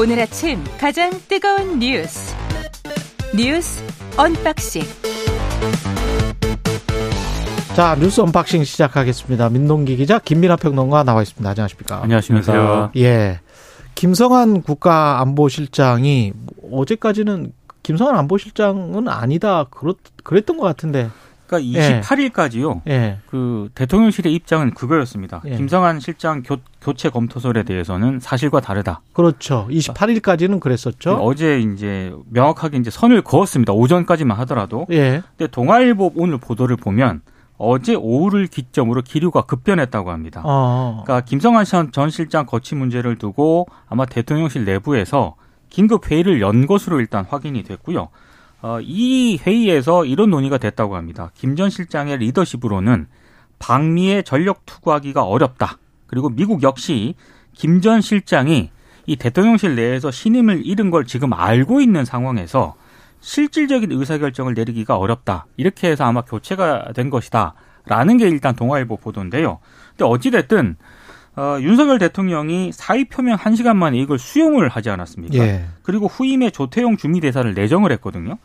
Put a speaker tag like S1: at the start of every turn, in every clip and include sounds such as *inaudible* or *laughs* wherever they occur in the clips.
S1: 오늘 아침 가장 뜨거운 뉴스 뉴스 unboxing
S2: 자 뉴스 unboxing 시작하겠습니다. 민동기 기자 김민하 평론가 나와 있습니다. 안녕하십니까?
S3: 안녕하십니까?
S2: 예, 김성한 국가안보실장이 어제까지는 김성한 안보실장은 아니다 그렇 그랬던 것 같은데.
S3: 그러니까
S2: 예.
S3: 28일까지요.
S2: 예,
S3: 그 대통령실의 입장은 그거였습니다.
S2: 예.
S3: 김성한 실장 교, 교체 검토설에 대해서는 사실과 다르다.
S2: 그렇죠. 28일까지는 그랬었죠.
S3: 어제 이제 명확하게 이제 선을 그었습니다. 오전까지만 하더라도.
S2: 예,
S3: 근데 동아일보 오늘 보도를 보면 어제 오후를 기점으로 기류가 급변했다고 합니다.
S2: 어,
S3: 그러니까 김성한 전- 전 실장 거취 문제를 두고 아마 대통령실 내부에서 긴급 회의를 연 것으로 일단 확인이 됐고요. 어, 이 회의에서 이런 논의가 됐다고 합니다. 김 전 실장의 리더십으로는 방미에 전력 투구하기가 어렵다. 그리고 미국 역시 김 전 실장이 이 대통령실 내에서 신임을 잃은 걸 지금 알고 있는 상황에서 실질적인 의사결정을 내리기가 어렵다. 이렇게 해서 아마 교체가 된 것이다. 라는 게 일단 동아일보 보도인데요. 근데 어찌됐든, 어, 윤석열 대통령이 사의 표명 한시간 만에 이걸 수용을 하지 않았습니까?
S2: 예,
S3: 그리고 후임에 조태용 주미대사를 내정을 했거든요.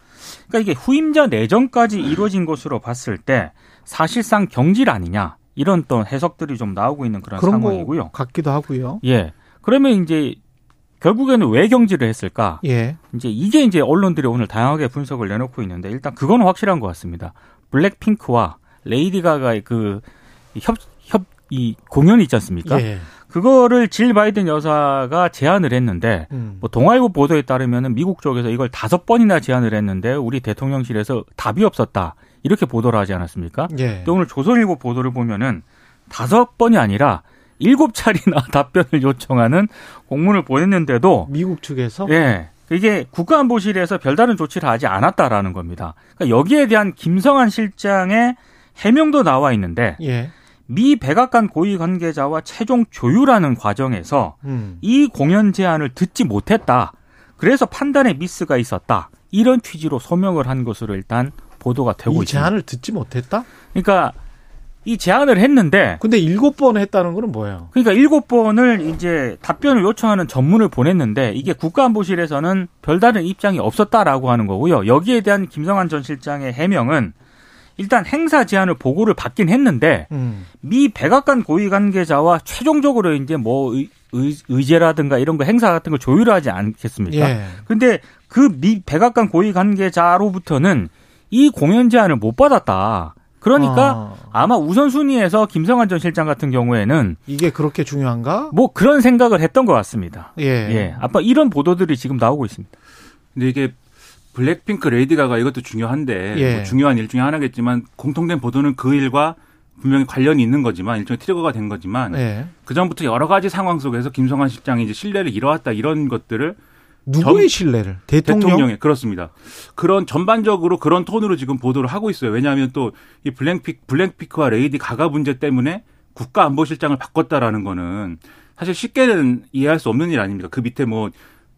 S3: 그러니까 이게 후임자 내정까지 이루어진 것으로 봤을 때 사실상 경질 아니냐. 이런 또 해석들이 좀 나오고 있는 그런
S2: 그런
S3: 상황이고요.
S2: 거 같기도 하고요.
S3: 예. 그러면 이제 결국에는 왜 경질을 했을까?
S2: 예,
S3: 이제 이게 이제 언론들이 오늘 다양하게 분석을 내놓고 있는데 일단 그건 확실한 것 같습니다. 블랙핑크와 레이디 가가의 그 협, 협, 이 공연이 있지 않습니까?
S2: 예,
S3: 그거를 질 바이든 여사가 제안을 했는데
S2: 음,
S3: 뭐 동아일보 보도에 따르면은 미국 쪽에서 이걸 다섯 번이나 제안을 했는데 우리 대통령실에서 답이 없었다. 이렇게 보도를 하지 않았습니까?
S2: 예,
S3: 근데 오늘 조선일보 보도를 보면은 다섯 번이 아니라 일곱 차례나 *laughs* 답변을 요청하는 공문을 보냈는데도
S2: 미국 측에서
S3: 예. 이게 국가안보실에서 별다른 조치를 하지 않았다라는 겁니다. 그러니까 여기에 대한 김성한 실장의 해명도 나와 있는데
S2: 예,
S3: 미 백악관 고위 관계자와 최종 조율하는 과정에서
S2: 음,
S3: 이 공연 제안을 듣지 못했다. 그래서 판단에 미스가 있었다. 이런 취지로 소명을 한 것으로 일단 보도가 되고
S2: 이
S3: 있습니다.
S2: 제안을 듣지 못했다?
S3: 그러니까 이 제안을 했는데
S2: 근데 일곱 번 했다는 거는 뭐예요?
S3: 그러니까 일곱 번을 이제 답변을 요청하는 전문을 보냈는데 이게 국가안보실에서는 별다른 입장이 없었다라고 하는 거고요. 여기에 대한 김성한 전 실장의 해명은 일단 행사 제안을 보고를 받긴 했는데
S2: 음,
S3: 미 백악관 고위 관계자와 최종적으로 이제 뭐 의, 의, 의 제라든가 이런 거 행사 같은 걸 조율하지 않겠습니까?
S2: 예,
S3: 근데 그 미 백악관 고위 관계자로부터는 이 공연 제안을 못 받았다. 그러니까
S2: 아,
S3: 아마 우선순위에서 김성한 전 실장 같은 경우에는
S2: 이게 그렇게 중요한가?
S3: 뭐 그런 생각을 했던 것 같습니다.
S2: 예,
S3: 예. 막 이런 보도들이 지금 나오고 있습니다.
S4: 근데 이게 블랙핑크 레이디 가가 이것도 중요한데
S2: 예.
S4: 뭐 중요한 일 중에 하나겠지만 공통된 보도는 그 일과 분명히 관련이 있는 거지만 일종의 trigger가 된 거지만
S2: 예.
S4: 그 전부터 여러 가지 상황 속에서 김성한 실장이 이제 신뢰를 잃어왔다 이런 것들을
S2: 누구의
S4: 전-
S2: 신뢰를? 대통령?
S4: 대통령의 그렇습니다. 그런 전반적으로 그런 톤으로 지금 보도를 하고 있어요. 왜냐하면 또 이 블랙핑 블랙핑크와 레이디 가가 문제 때문에 국가안보실장을 바꿨다라는 거는 사실 쉽게는 이해할 수 없는 일 아닙니까? 그 밑에 뭐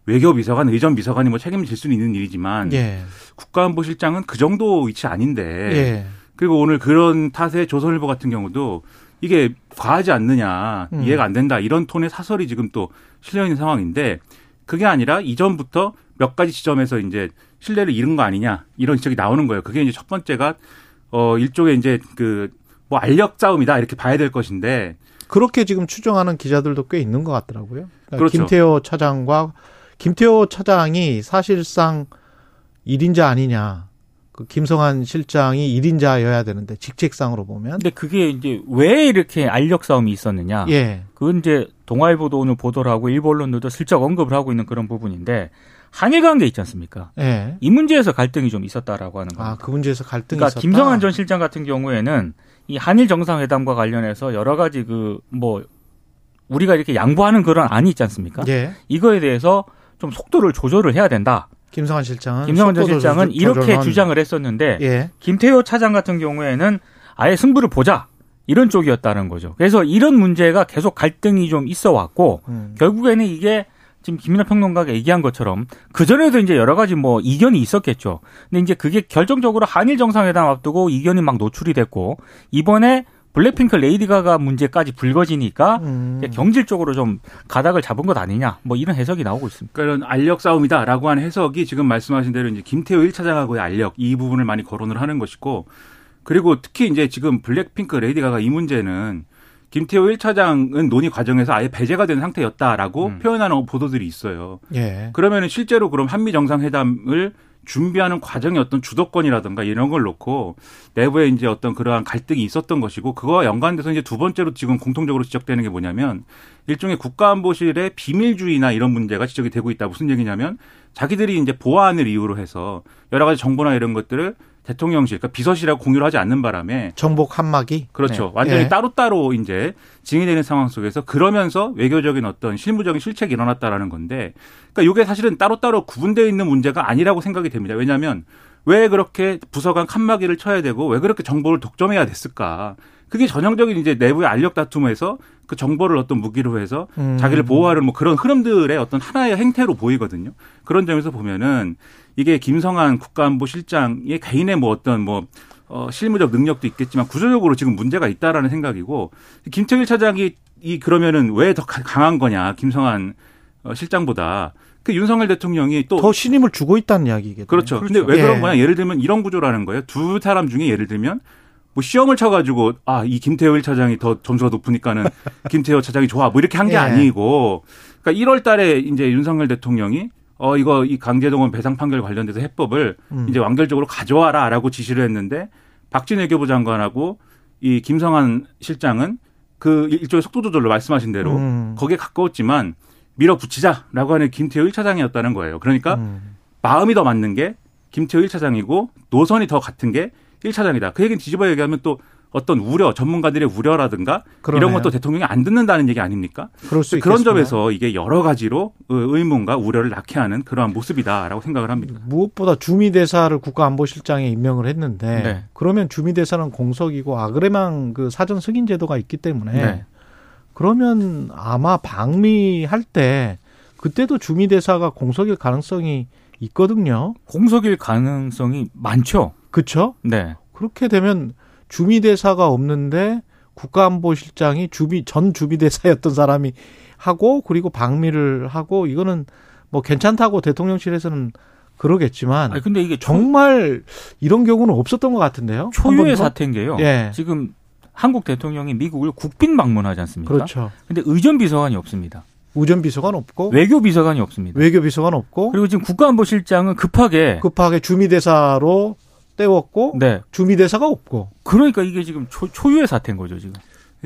S4: 외교비서관, 의전비서관이 뭐 책임질 수는 있는 일이지만
S2: 예.
S4: 국가안보실장은 그 정도 위치 아닌데
S2: 예.
S4: 그리고 오늘 그런 탓에 조선일보 같은 경우도 이게 과하지 않느냐
S2: 음.
S4: 이해가 안 된다 이런 톤의 사설이 지금 또 실려 있는 상황인데 그게 아니라 이전부터 몇 가지 지점에서 이제 신뢰를 잃은 거 아니냐 이런 지적이 나오는 거예요. 그게 이제 첫 번째가 어 일종의 이제 그 뭐 알력 싸움이다 이렇게 봐야 될 것인데
S2: 그렇게 지금 추정하는 기자들도 꽤 있는 것 같더라고요. 그러니까
S4: 그렇죠.
S2: 김태호 차장과 김태호 차장이 사실상 1인자 아니냐. 그 김성한 실장이 1인자여야 되는데 직책상으로 보면
S3: 근데 그게 이제 왜 이렇게 알력 싸움이 있었느냐?
S2: 예.
S3: 그건 이제 동아일보도 오늘 보도를 하고 일본 언론들도 슬쩍 언급을 하고 있는 그런 부분인데 한일 관계 있지 않습니까?
S2: 예.
S3: 이 문제에서 갈등이 좀 있었다라고 하는 겁니다.
S2: 아, 그 문제에서 갈등이
S3: 그러니까
S2: 있었다.
S3: 김성한 전 실장 같은 경우에는 이 한일 정상회담과 관련해서 여러 가지 그 뭐 우리가 이렇게 양보하는 그런 안이 있지 않습니까?
S2: 예.
S3: 이거에 대해서 좀 속도를 조절을 해야 된다.
S2: 김성한 실장은 속도
S3: 실장은
S2: 조절-
S3: 이렇게
S2: 조절은-
S3: 주장을 했었는데
S2: 예.
S3: 김태효 차장 같은 경우에는 아예 승부를 보자 이런 쪽이었다는 거죠. 그래서 이런 문제가 계속 갈등이 좀 있어 왔고
S2: 음.
S3: 결국에는 이게 지금 김민하 평론가가 얘기한 것처럼 그 전에도 이제 여러 가지 뭐 이견이 있었겠죠. 근데 이제 그게 결정적으로 한일 정상회담 앞두고 이견이 막 노출이 됐고 이번에 블랙핑크 레이디 가가 문제까지 불거지니까
S2: 음.
S3: 경질적으로 좀 가닥을 잡은 것 아니냐 뭐 이런 해석이 나오고 있습니다.
S4: 그러니까 이런 알력 싸움이다라고 하는 해석이 지금 말씀하신 대로 이제 김태효 1차장하고의 알력 이 부분을 많이 거론을 하는 것이고 그리고 특히 이제 지금 블랙핑크 레이디 가가 이 문제는 김태호 1차장은 논의 과정에서 아예 배제가 된 상태였다라고
S3: 음.
S4: 표현하는 보도들이 있어요.
S2: 예.
S4: 그러면은 실제로 그럼 한미 정상회담을 준비하는 과정의 어떤 주도권이라든가 이런 걸 놓고 내부에 이제 어떤 그러한 갈등이 있었던 것이고 그거와 연관돼서 이제 두 번째로 지금 공통적으로 지적되는 게 뭐냐면 일종의 국가안보실의 비밀주의나 이런 문제가 지적이 되고 있다. 무슨 얘기냐면 자기들이 이제 보안을 이유로 해서 여러 가지 정보나 이런 것들을 대통령실, 그러니까 비서실하고 공유를 하지 않는 바람에
S2: 정복 한마기.
S4: 그렇죠.
S3: 네.
S4: 완전히
S2: 예.
S4: 따로따로 이제 증인되는 상황 속에서 그러면서 외교적인 어떤 실무적인 실책이 일어났다라는 건데 그러니까 이게 사실은 따로따로 구분되어 있는 문제가 아니라고 생각이 됩니다. 왜냐하면 왜 그렇게 부서 간 칸막이를 쳐야 되고 왜 그렇게 정보를 독점해야 됐을까? 그게 전형적인 이제 내부의 알력 다툼에서 그 정보를 어떤 무기로 해서
S2: 음.
S4: 자기를 보호하는 뭐 그런 흐름들의 어떤 하나의 행태로 보이거든요. 그런 점에서 보면은 이게 김성한 국가안보실장의 개인의 뭐 어떤 뭐 어, 실무적 능력도 있겠지만 구조적으로 지금 문제가 있다라는 생각이고 김태일 차장이 이 그러면은 왜 더 강한 거냐 김성한 어, 실장보다 그 윤석열 대통령이 또
S2: 더 신임을 주고 있다는 이야기겠죠.
S4: 그렇죠. 근데
S3: 그렇죠.
S4: 왜
S2: 예.
S4: 그런 거냐? 예를 들면 이런 구조라는 거예요. 두 사람 중에 예를 들면 뭐 시험을 쳐가지고 아 이 김태호 1차장이 더 점수가 높으니까는 *laughs* 김태호 차장이 좋아 뭐 이렇게 한게
S2: 예.
S4: 아니고 그러니까 1월달에 이제 윤석열 대통령이 어 이거 이 강제동원 배상 판결 관련돼서 해법을
S2: 음.
S4: 이제 완결적으로 가져와라라고 지시를 했는데 박진 외 교부 장관하고 이 김성한 실장은 그 일종의 속도 조절로 말씀하신 대로
S2: 음.
S4: 거기에 가까웠지만 밀어붙이자라고 하는 김태호 1차장이었다는 거예요. 그러니까
S2: 음.
S4: 마음이 더 맞는 게 김태호 1차장이고 노선이 더 같은 게 1차장이다. 그 얘기는 뒤집어 얘기하면 또 어떤 우려, 전문가들의 우려라든가
S2: 그러네요.
S4: 이런 것도 대통령이 안 듣는다는 얘기 아닙니까?
S2: 그럴 수
S4: 그런
S2: 있겠습니다.
S4: 점에서 이게 여러 가지로 의문과 우려를 낳게 하는 그러한 모습이다라고 생각을 합니다.
S2: 무엇보다 주미 대사를 국가안보실장에 임명을 했는데
S3: 네.
S2: 그러면 주미 대사는 공석이고 아그레망 그 사전 승인 제도가 있기 때문에
S3: 네.
S2: 그러면 아마 방미할 때 그때도 주미 대사가 공석일 가능성이 있거든요.
S3: 공석일 가능성이 많죠.
S2: 그렇죠?
S3: 네.
S2: 그렇게 되면 주미대사가 없는데 국가안보실장이 주비 전 주비대사였던 사람이 하고 그리고 방미를 하고 이거는 뭐 괜찮다고 대통령실에서는 그러겠지만
S3: 아니 근데 이게 초,
S2: 정말 이런 경우는 없었던 것 같은데요. 한
S3: 초유의? 사태인 게요.
S2: 예.
S3: 지금 한국 대통령이 미국을 국빈 방문하지 않습니까?
S2: 그렇죠.
S3: 근데 의전 비서관이 없습니다.
S2: 우전 비서관 없고
S3: 외교 비서관이 없습니다.
S2: 외교 비서관 없고
S3: 그리고 지금 국가안보실장은 급하게
S2: 급하게 주미 대사로 때웠고
S3: 네.
S2: 주미대사가 없고
S3: 그러니까 이게 지금 초, 초유의 사태인 거죠, 지금.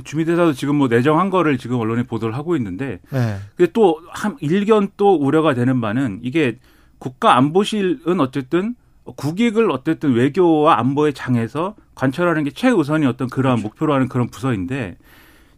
S4: 주미대사도 지금 뭐 내정한 거를 지금 언론에 보도를 하고 있는데
S2: 네.
S4: 근데 또 한 일견 또 우려가 되는 바는 이게 국가안보실은 어쨌든 국익을 어쨌든 외교와 안보의 장에서 관철하는 게 최우선이 어떤 그러한 목표로 하는 그런 부서인데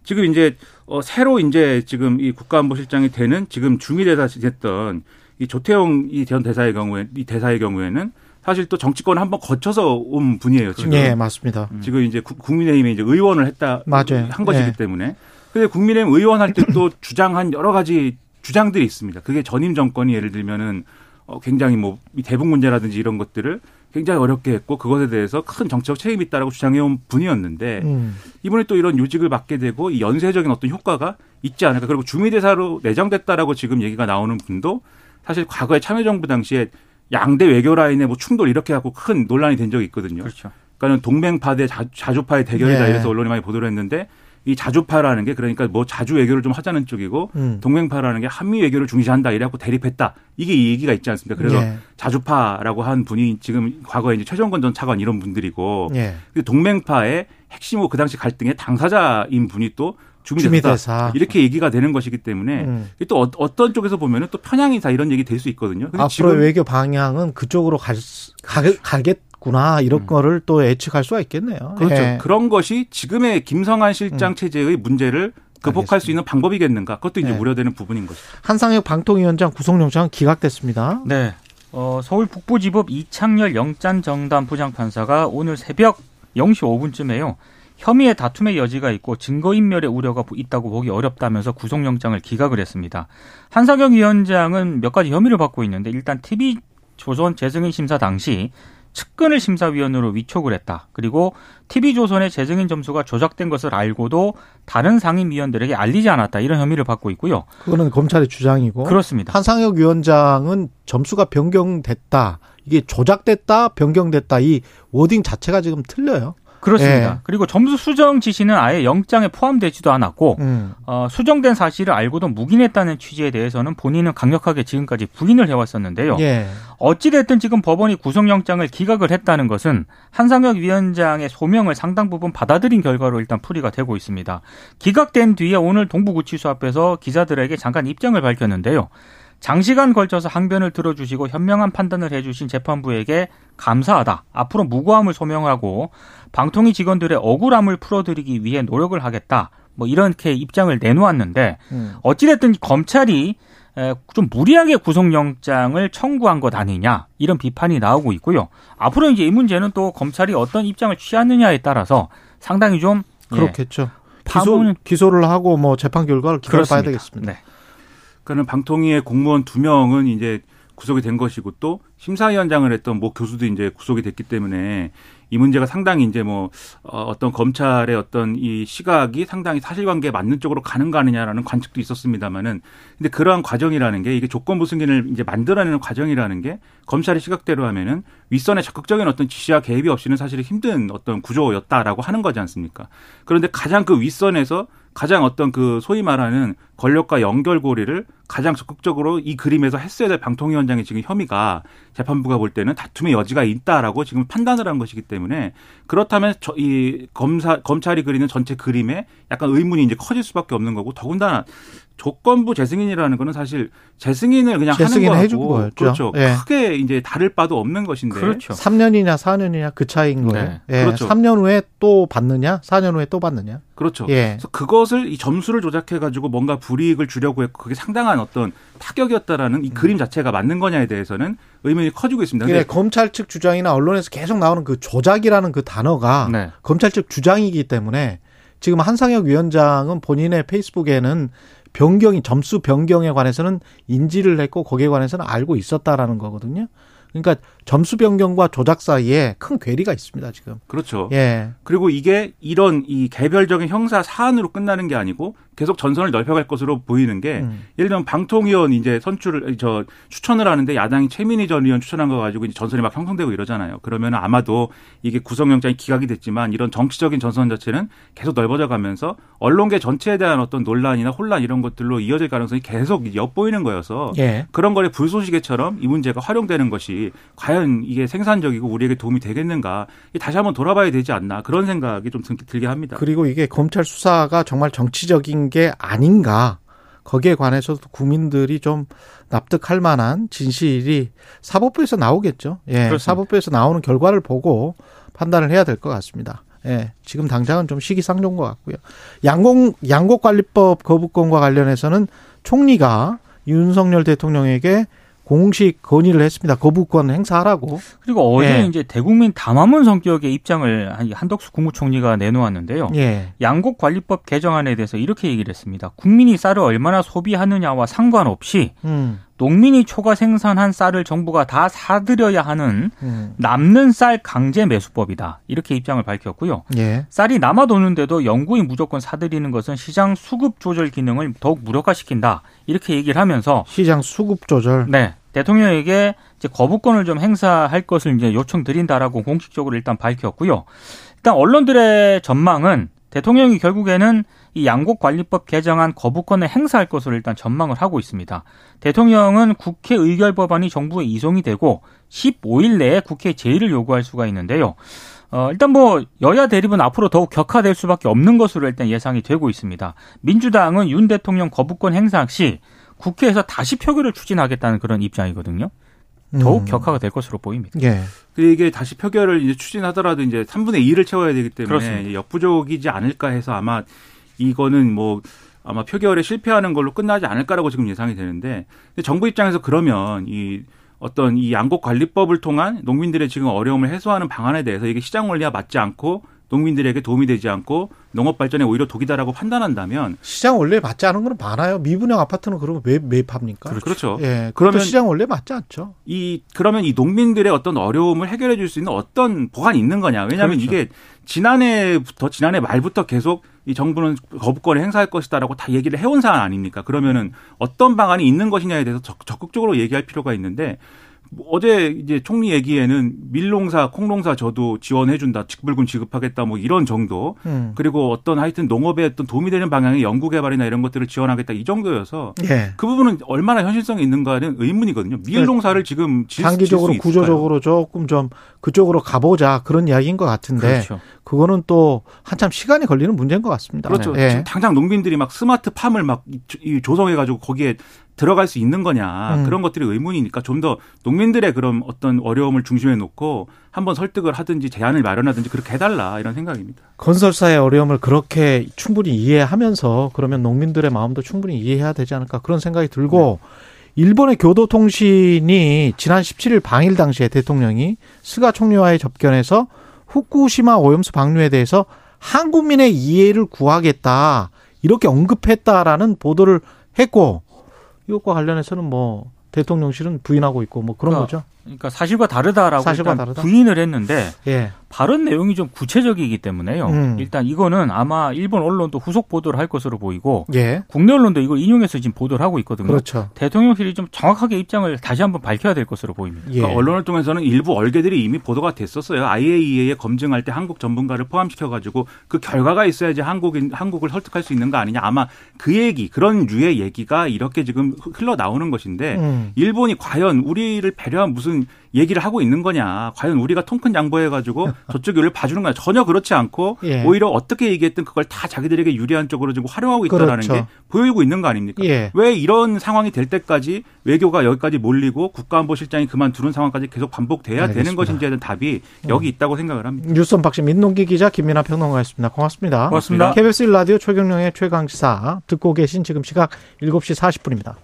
S4: 지금 이제 어 새로 이제 지금 이 국가안보실장이 되는 지금 주미대사 됐던 이 조태용 이 전 대사의 경우에 이 대사의 경우에는 사실 또 정치권을 한번 거쳐서 온 분이에요. 지금
S2: 예, 맞습니다.
S4: 지금 이제 국- 국민의힘에 이제 의원을 했다
S2: 맞아요.
S4: 한 것이기
S2: 예.
S4: 때문에 근데 국민의힘 의원 할 때 또 *clears throat* 주장한 여러 가지 주장들이 있습니다. 그게 전임 정권이 예를 들면은 어 굉장히 뭐이 대북 문제라든지 이런 것들을 굉장히 어렵게 했고 그것에 대해서 큰 정치적 책임이 있다라고 주장해온 분이었는데
S2: 음.
S4: 이번에 또 이런 요직을 맡게 되고 이 연쇄적인 어떤 효과가 있지 않을까 그리고 주미대사로 내정됐다라고 지금 얘기가 나오는 분도 사실 과거에 참여정부 당시에 양대 외교 라인의 뭐 충돌 이렇게 하고 큰 논란이 된 적이 있거든요.
S3: 그렇죠.
S4: 그러니까는 동맹파 대 자, 자주파의 대결이다
S2: 예.
S4: 이래서 언론이 많이 보도를 했는데 이 자주파라는 게 그러니까 뭐 자주 외교를 좀 하자는 쪽이고
S2: 음.
S4: 동맹파라는 게 한미 외교를 중시한다 이래갖고 대립했다 이게 이 얘기가 있지 않습니까? 그래서
S2: 예.
S4: 자주파라고 한 분이 지금 과거에 이제 최종건 전 차관 이런 분들이고
S2: 예.
S4: 그 동맹파의 핵심이고 그 당시 갈등의 당사자인 분이 또 주미대사. 이렇게 얘기가 되는 것이기 때문에
S2: 음.
S4: 또 어- 어떤 쪽에서 보면은 또 편향이다 이런 얘기 될 수 있거든요. 근데
S2: 앞으로
S4: 지금
S2: 외교 방향은 그쪽으로 갈, 수- 가, 가겠구나 이런 거를 또 예측할 수가 있겠네요.
S4: 음. 그렇죠.
S2: 예.
S4: 그런 것이 지금의 김성한 실장 체제의 문제를 극복할 수 있는 방법이겠는가? 그것도 이제
S2: 네.
S4: 우려되는 부분인 거죠.
S2: 한상혁 방통위원장 구속영장 기각됐습니다.
S3: 네. 어, 서울 북부지법 이창열 영장정담 부장판사가 오늘 새벽 0시 5분쯤에요. 혐의의 다툼의 여지가 있고 증거인멸의 우려가 있다고 보기 어렵다면서 구속영장을 기각을 했습니다. 한상혁 위원장은 몇 가지 혐의를 받고 있는데 일단 TV 조선 재승인 심사 당시 측근을 심사위원으로 위촉을 했다. 그리고 TV조선의 재승인 점수가 조작된 것을 알고도 다른 상임위원들에게 알리지 않았다. 이런 혐의를 받고 있고요.
S2: 그거는 검찰의 주장이고.
S3: 그렇습니다.
S2: 한상혁 위원장은 점수가 변경됐다. 이게 조작됐다, 변경됐다. 이 워딩 자체가 지금 틀려요.
S3: 그렇습니다.
S2: 예.
S3: 그리고 점수 수정 지시는 아예 영장에 포함되지도 않았고
S2: 음.
S3: 어, 수정된 사실을 알고도 묵인했다는 취지에 대해서는 본인은 강력하게 지금까지 부인을 해왔었는데요.
S2: 예.
S3: 어찌됐든 지금 법원이 구속영장을 기각을 했다는 것은 한상혁 위원장의 소명을 상당 부분 받아들인 결과로 일단 풀이가 되고 있습니다. 기각된 뒤에 오늘 동부구치소 앞에서 기자들에게 잠깐 입장을 밝혔는데요. 장시간 걸쳐서 항변을 들어주시고 현명한 판단을 해주신 재판부에게 감사하다. 앞으로 무고함을 소명하고 방통위 직원들의 억울함을 풀어드리기 위해 노력을 하겠다. 뭐 이렇게 입장을 내놓았는데
S2: 음.
S3: 어찌됐든 검찰이 에, 좀 무리하게 구속영장을 청구한 것 아니냐 이런 비판이 나오고 있고요. 앞으로 이제 이 문제는 또 검찰이 어떤 입장을 취하느냐에 따라서 상당히 좀 예,
S2: 그렇겠죠. 기소,
S3: 파문은-
S2: 기소를 하고 뭐 재판 결과를 기다려봐야. 되겠습니다.
S3: 네.
S4: 그러니까 방통위의 공무원 두 명은 이제 구속이 된 것이고 또 심사위원장을 했던 모 교수도 이제 구속이 됐기 때문에 이 문제가 상당히 이제 뭐 어, 어떤 검찰의 어떤 이 시각이 상당히 사실관계에 맞는 쪽으로 가는가 하느냐라는 관측도 있었습니다만은 근데 그러한 과정이라는 게 이게 조건부 승인을 이제 만들어내는 과정이라는 게 검찰의 시각대로 하면은 윗선의 적극적인 어떤 지시와 개입이 없이는 사실 힘든 어떤 구조였다라고 하는 거지 않습니까? 그런데 가장 그 윗선에서 가장 어떤 그 소위 말하는 권력과 연결고리를 가장 적극적으로 이 그림에서 했어야 될 방통위원장의 지금 혐의가 재판부가 볼 때는 다툼의 여지가 있다라고 지금 판단을 한 것이기 때문에 그렇다면 저 이 검사 검찰이 그리는 전체 그림에 약간 의문이 이제 커질 수밖에 없는 거고 더군다나 조건부 재승인이라는 거는 사실 재승인을 그냥
S2: 재승인
S4: 하는 거고
S2: 거였죠.
S4: 그렇죠.
S2: 예.
S4: 크게 이제 다를 바도 없는 것인데
S3: 그렇죠.
S2: 3년이냐 4년이냐 그 차이인 거예요.
S3: 네.
S2: 예.
S4: 그렇죠.
S2: 3년 후에 또 받느냐, 4년 후에 또 받느냐.
S4: 그렇죠.
S2: 예.
S4: 그래서 그것을 이 점수를 조작해 가지고 뭔가 불이익을 주려고 했고 그게 상당한 어떤 타격이었다라는 이
S2: 음.
S4: 그림 자체가 맞는 거냐에 대해서는 의문이 커지고 있습니다. 근데
S2: 검찰 측 주장이나 언론에서 계속 나오는 그 조작이라는 그 단어가
S3: 네.
S2: 검찰 측 주장이기 때문에 지금 한상혁 위원장은 본인의 페이스북에는 변경이 점수 변경에 관해서는 인지를 했고 거기에 관해서는 알고 있었다라는 거거든요. 그러니까 점수 변경과 조작 사이에 큰 괴리가 있습니다, 지금.
S4: 그렇죠.
S2: 예.
S4: 그리고 이게 이런 이 개별적인 형사 사안으로 끝나는 게 아니고 계속 전선을 넓혀갈 것으로 보이는 게
S2: 음.
S4: 예를 들면 방통위원 이제 선출을 저 추천을 하는데 야당이 최민희 전 의원 추천한 거 가지고 이제 전선이 막 형성되고 이러잖아요. 그러면 아마도 이게 구속영장이 기각이 됐지만 이런 정치적인 전선 자체는 계속 넓어져 가면서 언론계 전체에 대한 어떤 논란이나 혼란 이런 것들로 이어질 가능성이 계속 엿보이는 거여서
S2: 예.
S4: 그런 거에 불쏘시개처럼 이 문제가 활용되는 것이 과연 이게 생산적이고 우리에게 도움이 되겠는가 이 다시 한번 돌아봐야 되지 않나 그런 생각이 좀 들- 들게 합니다.
S2: 그리고 이게 검찰 수사가 정말 정치적인 게 아닌가. 거기에 관해서도 국민들이 좀 납득할 만한 진실이 사법부에서 나오겠죠. 예.
S3: 그렇습니다.
S2: 사법부에서 나오는 결과를 보고 판단을 해야 될 것 같습니다. 예. 지금 당장은 좀 시기상조인 것 같고요. 양공, 양곡관리법 거부권과 관련해서는 총리가 윤석열 대통령에게 공식 건의를 했습니다. 거부권 행사하라고.
S3: 그리고 어제
S2: 예.
S3: 이제 대국민 담화문 성격의 입장을 한- 한덕수 국무총리가 내놓았는데요.
S2: 예.
S3: 양곡 관리법 개정안에 대해서 이렇게 얘기를 했습니다. 국민이 쌀을 얼마나 소비하느냐와 상관없이
S2: 음.
S3: 농민이 초과 생산한 쌀을 정부가 다 사들여야 하는
S2: 음.
S3: 남는 쌀 강제 매수법이다. 이렇게 입장을 밝혔고요.
S2: 예.
S3: 쌀이 남아도는데도 영구히 무조건 사들이는 것은 시장 수급 조절 기능을 더욱 무력화시킨다. 이렇게 얘기를 하면서
S2: 시장 수급 조절.
S3: 네. 대통령에게 이제 거부권을 좀 행사할 것을 이제 요청드린다라고 공식적으로 일단 밝혔고요. 일단 언론들의 전망은 대통령이 결국에는 이 양곡관리법 개정안 거부권을 행사할 것으로 일단 전망을 하고 있습니다. 대통령은 국회 의결 법안이 정부에 이송이 되고 15일 내에 국회에 제의를 요구할 수가 있는데요. 어, 일단 뭐 여야 대립은 앞으로 더욱 격화될 수밖에 없는 것으로 일단 예상이 되고 있습니다. 민주당은 윤 대통령 거부권 행사 시 국회에서 다시 표결을 추진하겠다는 그런 입장이거든요. 더욱
S2: 음.
S3: 격화가 될 것으로 보입니다.
S2: 예.
S4: 그 이게 다시 표결을 이제 추진하더라도 이제 3분의 2를 채워야 되기 때문에
S3: 그렇습니다.
S4: 역부족이지 않을까 해서 아마 이거는 뭐 아마 표결에 실패하는 걸로 끝나지 않을까라고 지금 예상이 되는데 근데 정부 입장에서 그러면 이 어떤 이 양곡 관리법을 통한 농민들의 지금 어려움을 해소하는 방안에 대해서 이게 시장 원리와 맞지 않고 농민들에게 도움이 되지 않고 농업 발전에 오히려 독이다라고 판단한다면
S2: 시장 원래 맞지 않은 건 많아요. 미분양 아파트는 그러면 왜 매입합니까?
S4: 그렇죠.
S2: 예, 그러면
S4: 그러면
S2: 시장 원래 맞지 않죠.
S4: 이 그러면 이 농민들의 어떤 어려움을 해결해 줄 수 있는 어떤 보관이 있는 거냐? 왜냐하면
S2: 그렇죠.
S4: 이게 지난해부터 지난해 말부터 계속 이 정부는 거부권을 행사할 것이다라고 다 얘기를 해온 사안 아닙니까? 그러면은 어떤 방안이 있는 것이냐에 대해서 적, 적극적으로 얘기할 필요가 있는데 뭐 어제 이제 총리 얘기에는 밀농사, 콩농사 저도 지원해준다, 직불금 지급하겠다, 뭐 이런 정도.
S2: 음.
S4: 그리고 어떤 하여튼 농업에 어떤 도움이 되는 방향의 연구개발이나 이런 것들을 지원하겠다 이 정도여서
S2: 예.
S4: 그 부분은 얼마나 현실성이 있는가는 의문이거든요. 밀농사를 지금 질,
S2: 장기적으로? 구조적으로 조금 좀 그쪽으로 가보자 그런 이야기인 것 같은데
S3: 그렇죠.
S2: 그거는 또 한참 시간이 걸리는 문제인 것 같습니다.
S4: 그렇죠.
S2: 예.
S4: 지금 당장 농민들이 막 스마트 팜을 막 조성해가지고 거기에 들어갈 수 있는 거냐
S2: 음.
S4: 그런 것들이 의문이니까 좀 더 농민들의 그런 어떤 어려움을 중심에 놓고 한번 설득을 하든지 제안을 마련하든지 그렇게 해달라 이런 생각입니다.
S2: 건설사의 어려움을 그렇게 충분히 이해하면서 그러면 농민들의 마음도 충분히 이해해야 되지 않을까 그런 생각이 들고 일본의 교도통신이 지난 17일 방일 당시에 대통령이 스가 총리와의 접견에서 후쿠시마 오염수 방류에 대해서 한국민의 이해를 구하겠다 이렇게 언급했다라는 보도를 했고 이것과 관련해서는 뭐 대통령실은 부인하고 있고 뭐 그런
S3: 그러니까
S2: 거죠.
S3: 그러니까 사실과 다르다라고
S2: 사실과
S3: 일단
S2: 다르다?
S3: 부인을 했는데
S2: 예.
S3: 발언 내용이 좀 구체적이기 때문에요.
S2: 음.
S3: 일단 이거는 아마 일본 언론도 후속 보도를 할 것으로 보이고
S2: 예.
S3: 국내 언론도 이걸 인용해서 지금 보도를 하고 있거든요.
S2: 그렇죠.
S3: 대통령실이 좀 정확하게 입장을 다시 한번 밝혀야 될 것으로 보입니다.
S2: 예.
S4: 그러니까 언론을 통해서는 일부 얼개들이 이미 보도가 됐었어요. IAEA에 검증할 때 한국 전문가를 포함시켜 가지고 그 결과가 있어야지 한국인 한국을 설득할 수 있는 거 아니냐. 아마 그 얘기 그런 류의 얘기가 이렇게 지금 흘러 나오는 것인데
S2: 음.
S4: 일본이 과연 우리를 배려한 무슨 얘기를 하고 있는 거냐. 과연 우리가 통큰 양보해가지고 *laughs* 저쪽 요를 봐주는 거냐. 전혀 그렇지 않고
S2: 예.
S4: 오히려 어떻게 얘기했든 그걸 다 자기들에게 유리한 쪽으로 지금 활용하고 있다라는
S2: 그렇죠.
S4: 게 보이고 있는 거 아닙니까?
S2: 예.
S4: 왜 이런 상황이 될 때까지 외교가 여기까지 몰리고 국가안보실장이 그만두는 상황까지 계속 반복돼야
S2: 알겠습니다. 음.
S4: 되는 것인지에 대한 답이 여기 있다고 생각을 합니다.
S2: 뉴스 unboxing 민동기 기자 김민하 평론가였습니다. 고맙습니다.
S3: 고맙습니다.
S2: KBS 1라디오 최경영의 최강시사 듣고 계신 지금 시각 7시 40분입니다.